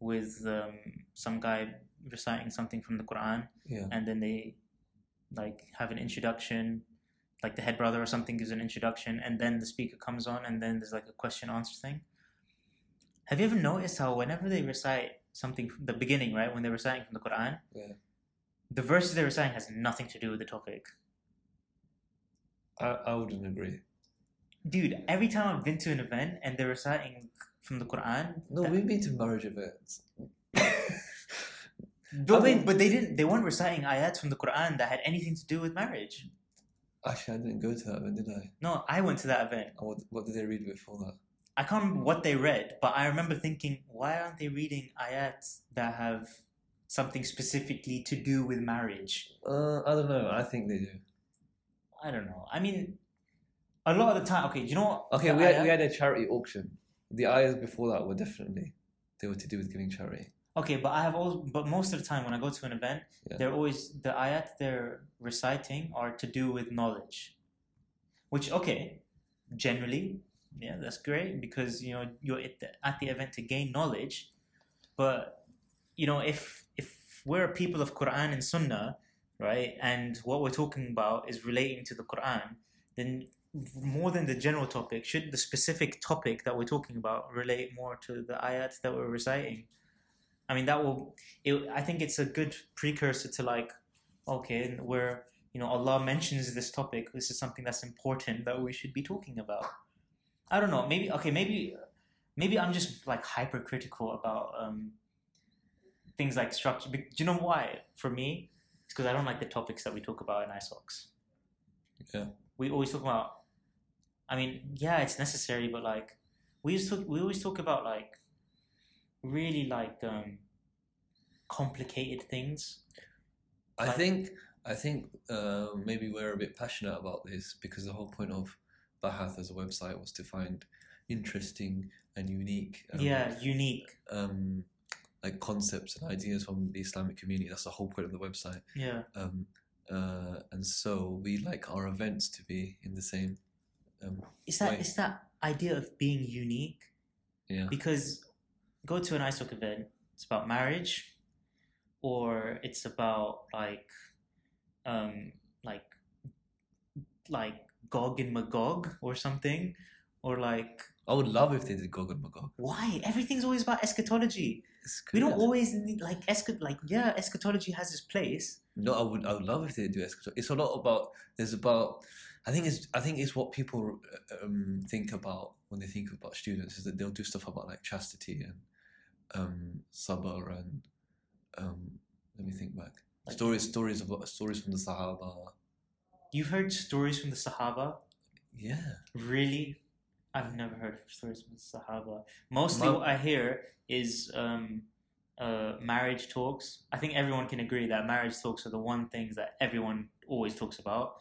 with um, some guy reciting something from the Quran, Yeah. and then they like have an introduction, like the head brother or something gives an introduction, and then the speaker comes on, and then there's like a question answer thing. Have you ever noticed how whenever they recite something from the beginning, right, when they're reciting from the Quran, Yeah. the verses they're reciting has nothing to do with the topic. I, I wouldn't agree. Dude, every time I've been to an event and they're reciting from the Quran, No, that- we've been to marriage events. But, I mean- but they didn't. They weren't reciting ayats from the Quran that had anything to do with marriage. Actually, I didn't go to that event, did I? No, I went to that event. And what, what did they read before that? I can't remember what they read, but I remember thinking, why aren't they reading ayats that have something specifically to do with marriage? Uh, I don't know. I think they do. I don't know. I mean, a lot of the time. Okay, do you know what? Okay, the we had, ayat- we had a charity auction. The ayahs before that were definitely they were to do with giving charity. Okay, but I have all. But most of the time, when I go to an event, Yeah. they're always the ayat they're reciting are to do with knowledge, which okay, generally, yeah, that's great because you know you're at the, at the event to gain knowledge, but you know if if we're people of Quran and Sunnah, right, and what we're talking about is relating to the Quran, then more than the general topic, should the specific topic that we're talking about relate more to the ayat that we're reciting? I mean, that will. It, I think it's a good precursor to like, okay, where you know Allah mentions this topic. This is something that's important that we should be talking about. I don't know. Maybe okay. Maybe maybe I'm just like hypercritical about um, things like structure. Do you know why? For me, it's because I don't like the topics that we talk about in ISOCs. Yeah. We always talk about. I mean, yeah, it's necessary, but like, we used to. We always talk about like really like um complicated things. I Like- think I think uh, maybe we're a bit passionate about this because the whole point of Bahath as a website was to find interesting and unique um, yeah, unique. um, like concepts and ideas from the Islamic community. That's the whole point of the website. Yeah. Um, uh, and so we like our events to be in the same. Um, It's that Right. it's that idea of being unique yeah, because go to an ISOC event, it's about marriage or it's about like um like like Gog and Magog or something or like I would love if they did Gog and Magog. why everything's always about eschatology we don't always need like eschat like yeah eschatology has its place No, I would. I would love if they do eschatology. It's a lot about. There's about. I think it's. I think it's what people um, think about when they think about students is that they'll do stuff about like chastity and um, sabr and um, let me think back. Like- stories, stories of stories from the Sahaba. you've heard stories from the Sahaba Yeah, Really? I've never heard stories from the Sahaba. Mostly My- what I hear is um, uh, marriage talks. I think everyone can agree that marriage talks are the one things that everyone always talks about.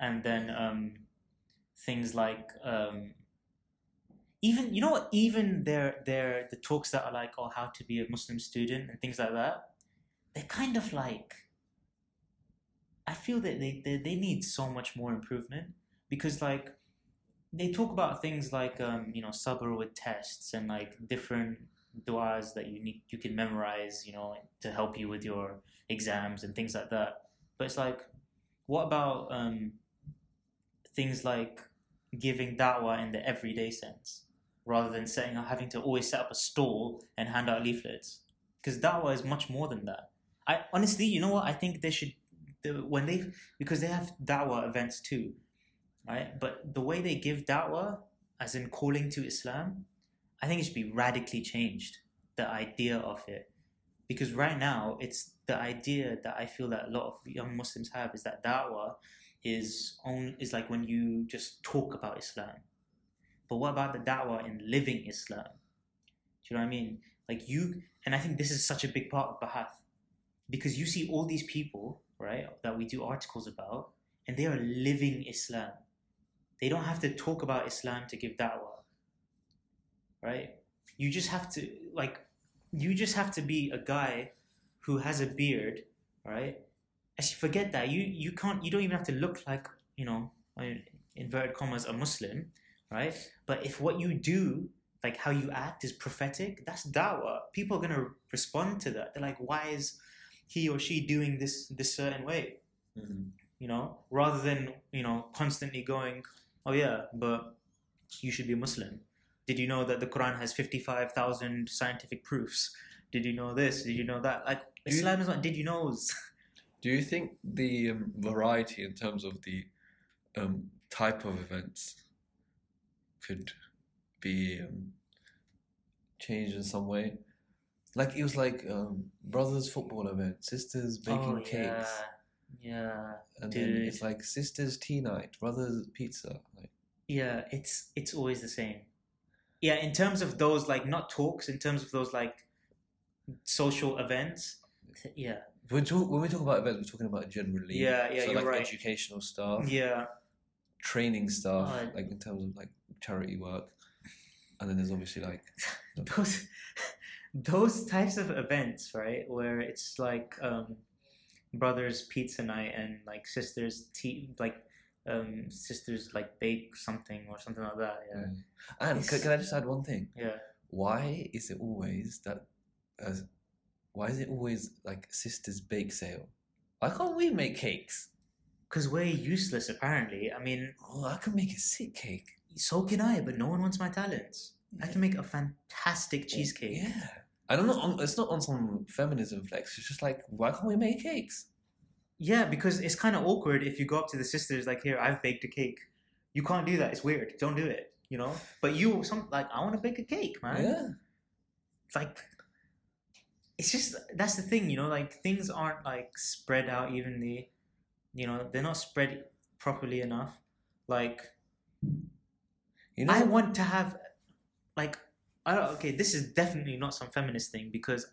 And then um, things like um, even you know what even their their the talks that are like oh how to be a Muslim student and things like that they're kind of like I feel that they, they, they need so much more improvement because like they talk about things like um, you know sabr with tests and like different du'as that you need you can memorize you know to help you with your exams and things like that. But it's like what about um, things like giving da'wah in the everyday sense rather than setting having to always set up a stall and hand out leaflets. Because da'wah is much more than that. I honestly you know what? I think they should when they because they have da'wah events too right? But the way they give da'wah as in calling to islam i think it should be radically changed the idea of it. Because right now it's the idea that i feel that a lot of young muslims have is that da'wah is on is like when you just talk about islam but what about the da'wah in living islam? Do you know what i mean? Like you and i think this is such a big part of bahath because you see all these people right that we do articles about and they are living islam. They don't have to talk about islam to give da'wah right? You just have to like you just have to be a guy who has a beard right? Actually forget that. You you can't you don't even have to look like you know inverted commas a muslim right but if what you do like how you act is prophetic, that's da'wah. People are gonna respond to that. They're like, why is he or she doing this this certain way? Mhm. You know, rather than you know constantly going, oh yeah, but you should be Muslim. Did you know that the Quran has fifty five thousand scientific proofs? Did you know this? Did you know that? Like Do you- Islam is not. Did you knows? Do you think the um, variety in terms of the um, type of events could be um, changed in some way? Like it was like um, brothers football event, sisters baking oh, cakes, Yeah, yeah. and then it's like sisters tea night, brothers pizza. Like Yeah, it's it's always the same. Yeah, in terms of those like not talks, in terms of those like social events. Yeah, when, talk, when we talk about events, we're talking about generally. Yeah, yeah, so you're like right. educational stuff, yeah, training stuff, Oh, like in terms of like charity work, and then there's obviously like those those types of events, right, where it's like um, brothers pizza night and like sisters tea, like um, sisters like bake something or something like that. Yeah, Mm. And can, can I just add one thing? yeah. Why is it always that? As why is it always like sisters bake sale? Why can't we make cakes? Because we're useless, apparently. I mean, Oh, I can make a sick cake. so can I, but no one wants my talents. I can make a fantastic cheesecake. Yeah, I don't know. on- It's not on some feminism flex. It's just like why can't we make cakes? Yeah, because it's kind of awkward if you go up to the sisters like, "Here, I've baked a cake." You can't do that. It's weird. Don't do it. You know. But you, some like, I want to bake a cake, man. Yeah, Like, it's just that's the thing. You know, like things aren't like spread out evenly. You know, they're not spread properly enough. Like, you know. I want to have, like, I don't, okay, this is definitely not some feminist thing because,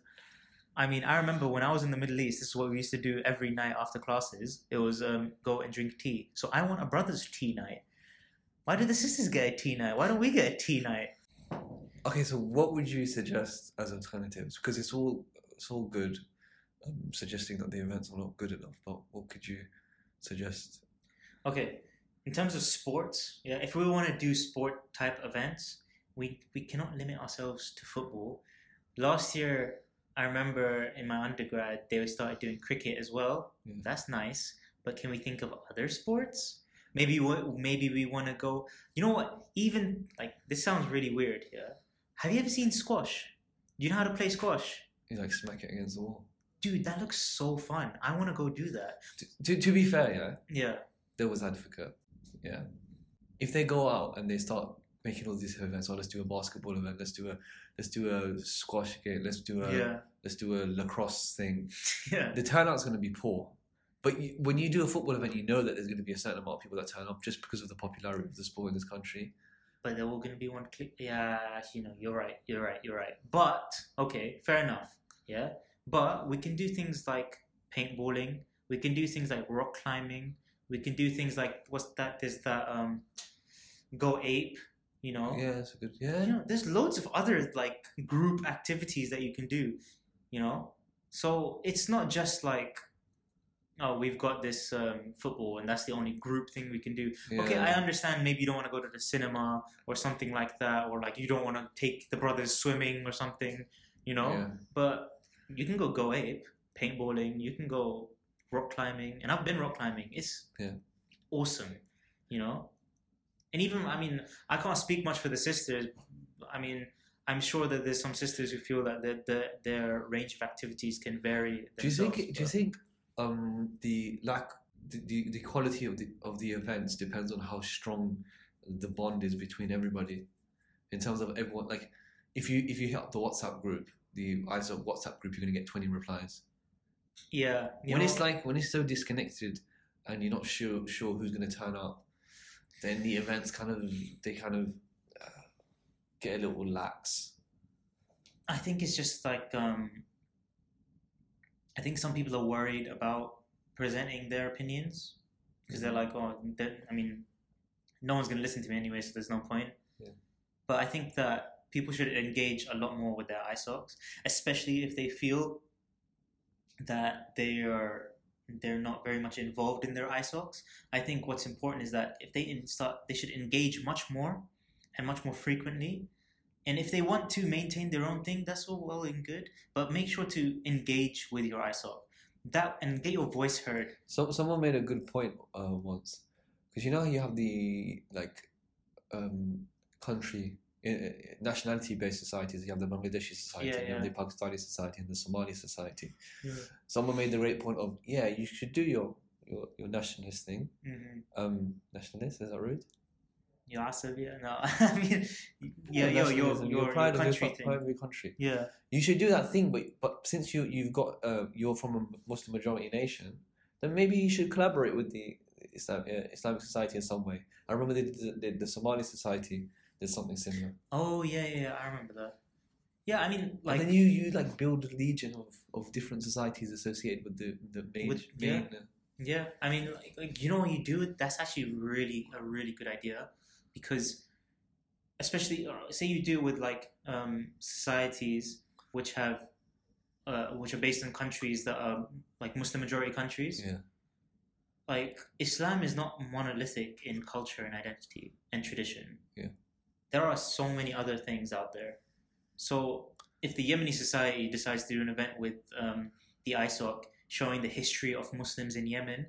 I mean, I remember when I was in the Middle East, this is what we used to do every night after classes. It was um, go and drink tea. So I want a brother's tea night. Why do the sisters get a tea night? Why don't we get a tea night? Okay, so what would you suggest as alternatives? Because it's all it's all good, um, suggesting that the events are not good enough. But what could you suggest? Okay, in terms of sports, yeah, if we want to do sport type events, we we cannot limit ourselves to football. Last year, I remember in my undergrad they started doing cricket as well. Yeah. That's nice, but can we think of other sports? Maybe we- maybe we want to go. You know what? Even like this sounds really weird. Yeah, have you ever seen squash? Do you know how to play squash? You like smack it against the wall. Dude, that looks so fun. I want to go do that. To, to, to be fair, yeah, Yeah, there was advocate. Yeah, if they go out and they start making all these events, oh, let's do a basketball event, let's do a let's do a squash game, let's do a yeah, let's do a lacrosse thing. yeah. The turnout's going to be poor. But you, when you do a football event, you know that there's going to be a certain amount of people that turn up just because of the popularity of the sport in this country. but they're all going to be one clip. Yeah, you know, you're right, you're right, you're right. But okay, fair enough. Yeah, but we can do things like paintballing. We can do things like rock climbing. We can do things like what's that? There's that um, go ape. You know, Yeah, it's a good. Yeah, you know, there's loads of other like group activities that you can do. You know, so it's not just like. Oh, we've got this um, football, and that's the only group thing we can do. Okay, I understand maybe you don't want to go to the cinema or something like that, or like you don't want to take the brothers swimming or something, you know. Yeah. But you can go go ape, paintballing. You can go rock climbing, and I've been rock climbing. It's Yeah. awesome, you know. And even I mean, I can't speak much for the sisters. I mean, I'm sure that there's some sisters who feel that the, the, their range of activities can vary. Do you think? themselves, Do you think um, the lack, the, the, the quality of the of the events depends on how strong the bond is between everybody, in terms of everyone. Like, if you if you hit up the WhatsApp group, the ISO WhatsApp group, you're gonna get twenty replies. Yeah. when know- it's like when it's so disconnected, and you're not sure sure who's gonna turn up, then the events kind of they kind of uh, get a little lax. I think it's just like um, I think some people are worried about presenting their opinions because they're like, oh, I mean, no one's gonna listen to me anyway, so there's no point. Yeah. But I think that people should engage a lot more with their ISOCs, especially if they feel that they are they're not very much involved in their ISOCs. I think what's important is that if they start, they should engage much more and much more frequently and if they want to maintain their own thing, that's all well and good. But make sure to engage with your ISOC, that and get your voice heard. So someone made a good point uh, once, because you know you have the like um, country nationality based societies. You have the Bangladeshi society, Yeah, you have the Pakistani society, and the Somali society. Yeah. Someone made the great point of yeah, you should do your your, your nationalist thing. Mm-hmm. Um, nationalist is that rude? Your Asab, yeah, no, I mean, yeah, your your your, you're proud of your, country thing. proud of your country. Yeah, You should do that thing, but but since you you've got uh, you're from a Muslim majority nation, then maybe you should collaborate with the Islam, uh, Islamic society in some way. I remember the, the, the Somali society did something similar. Oh yeah, yeah, yeah, I remember that. Yeah, I mean, like and then you you like build a legion of, of different societies associated with the the main, With- yeah. main uh, Yeah, I mean, like, like you know when you do it, that's actually really a really good idea, because especially uh, say you do it with like um, societies which have uh, which are based in countries that are like Muslim majority countries. yeah Like Islam is not monolithic in culture and identity and tradition. Yeah. There are so many other things out there. So if the Yemeni society decides to do an event with um, the ISOC showing the history of Muslims in Yemen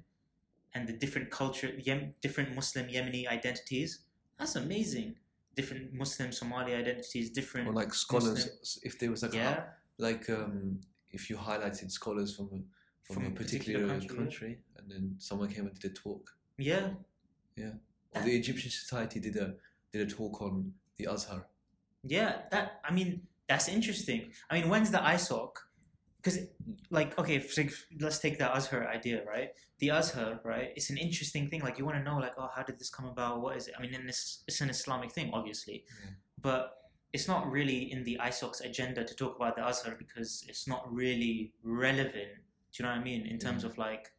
and the different culture, Yem, different Muslim Yemeni identities, that's amazing. Different Muslim Somali identities, different. or like scholars Muslim- if there was like a- yeah, like um if you highlighted scholars from a, from, a particular, country, yeah. and then someone came and did a talk Yeah. yeah, or the Egyptian society did a did a talk on the Azhar Yeah, that I mean that's interesting. I mean, when's the ISOC? Because like okay, let's take the Azhar idea, right? The Azhar, right? It's an interesting thing. Like you want to know, like, oh, how did this come about? What is it? I mean, and it's it's an Islamic thing, obviously, Yeah. but it's not really in the ISOC's agenda to talk about the Azhar because it's not really relevant. Do you know what I mean? In terms Yeah. of like,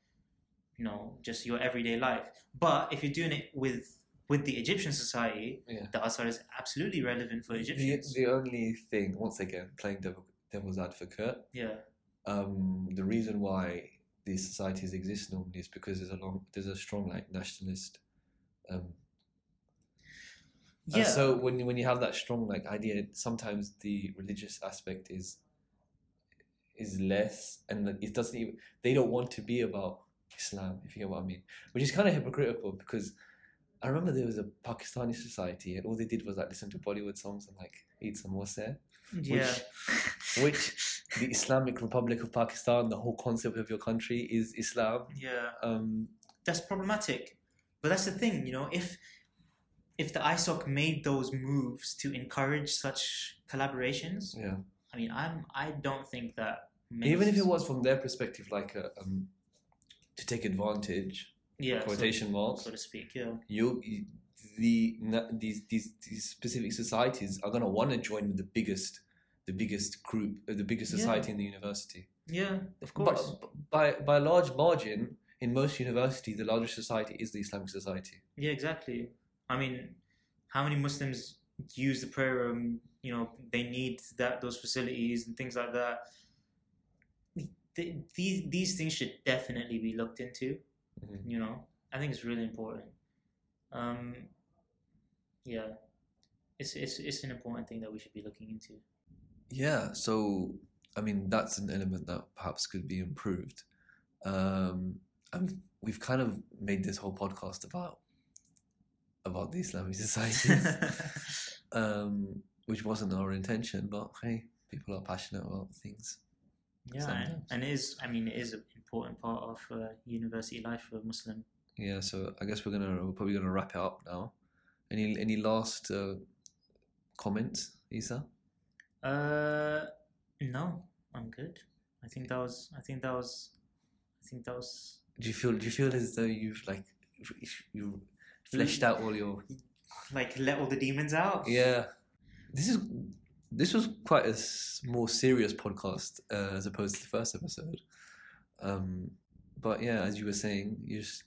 you know, just your everyday life. But if you're doing it with with the Egyptian society, yeah the Azhar is absolutely relevant for the, Egyptians. the only thing once again playing devil, devil's advocate yeah, um the reason why these societies exist normally is because there's a long there's a strong like nationalist um yeah. So when you- when you have that strong like idea, sometimes the religious aspect is is less, and it doesn't even. They don't want to be about Islam, if you get what I mean. Which is kind of hypocritical because I remember there was a Pakistani society, and all they did was like listen to Bollywood songs and like eat samosa. yeah, Which the Islamic Republic of Pakistan, the whole concept of your country is Islam. yeah. Um, That's problematic. But that's the thing, you know, if if the ISOC made those moves to encourage such collaborations, yeah. I mean, I'm I don't think that Even if it was from their perspective, like a, um, to take advantage, yeah, so, quotation marks. so to speak, yeah, you, the these these these specific societies are gonna want to join with the biggest the biggest group uh, the biggest Yeah. society in the university yeah, of course, b- by by a large margin in most universities the largest society is the islamic society yeah, exactly. I mean, how many Muslims use the prayer room? You know, they need that those facilities and things like that. Th- These these things should definitely be looked into. Mhm. You know, I think it's really important. Um, yeah, it's it's it's an important thing that we should be looking into. yeah so i mean that's an element that perhaps could be improved um and we've kind of made this whole podcast about about the islamic societies um, which wasn't our intention, but hey, people are passionate about things. Yeah, and, Sometimes. and it is. I mean, it is an important part of uh, university life for a Muslim. Yeah, so I guess we're gonna we're probably gonna wrap it up now. Any any last uh, comments, Isa? Uh, no, I'm good. I think that was. I think that was. I think that was. Do you feel do you feel as though you've like you fleshed out all your Like let all the demons out. yeah? This is this was quite a more serious podcast uh, as opposed to the first episode. Um, but yeah, as you were saying, you're just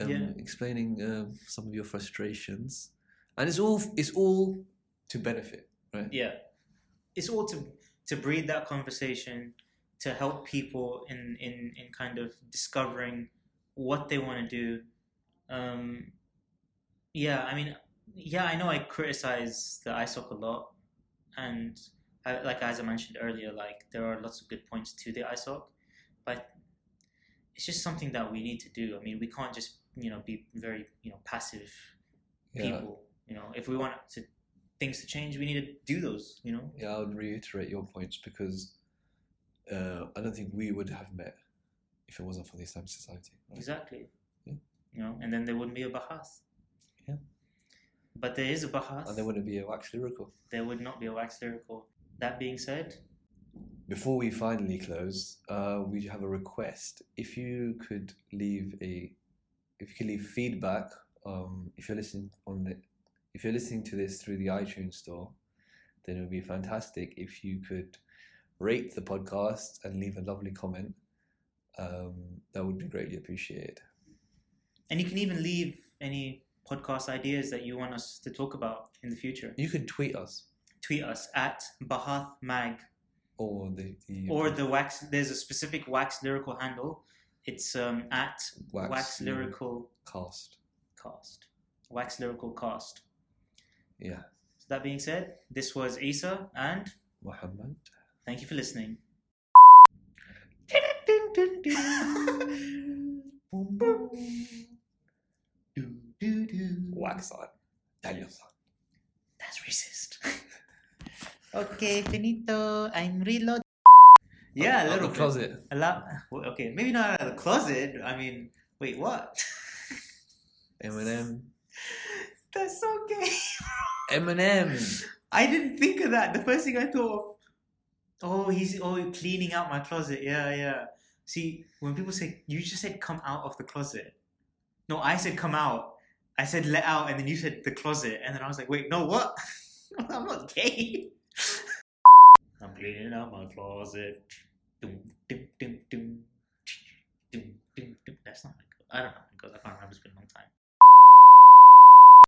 um, Yeah. explaining um some of your frustrations, and it's all it's all to benefit, right? yeah it's all to to breed that conversation to help people in in in kind of discovering what they want to do um yeah i mean yeah, I know I criticize the ISOC a lot, and I, like as I mentioned earlier, like there are lots of good points to the ISOC, but it's just something that we need to do. I mean, we can't just you know be very you know passive Yeah, people. You know, if we want to things to change, we need to do those. You know, yeah, I would reiterate your points because uh, I don't think we would have met if it wasn't for the Islamic Society. right? exactly. Yeah. You know, and then there wouldn't be a Bahath. Yeah. But there is a Bahath. And there wouldn't be a wax lyrical. there would not be a wax lyrical. That being said, Before we finally close, uh, we have a request. If you could leave a, if you could leave feedback, um, if you're listening on the, if you're listening to this through the iTunes store, then it would be fantastic if you could rate the podcast and leave a lovely comment. Um, that would be greatly appreciated. and you can even leave any podcast ideas that you want us to talk about in the future. You could tweet us Tweet us at Bahath Mag or the, the or the wax. There's a specific wax lyrical handle. It's um, at wax, wax, lyrical cast. cast. Wax lyrical cast. Yeah, So that being said, this was Isa, and Muhammad. thank you for listening. Wax on. Daniel-san. That's racist. okay, finito. I'm reload. Yeah, Out a of little the closet. A lot. well, Okay, maybe not out of the closet. I mean, wait, what? Eminem. That's so gay. Eminem. I didn't think of that. The first thing I thought of, oh, he's oh cleaning out my closet. Yeah, yeah. See, when people say you just said come out of the closet. No, I said come out. I said let out, and then you said the closet, and then I was like, wait, no, what? I'm not gay. I'm cleaning out my closet. Dum. Dum, dum, dum. That's not how it goes. I don't know how. I can't remember. It's been a long time.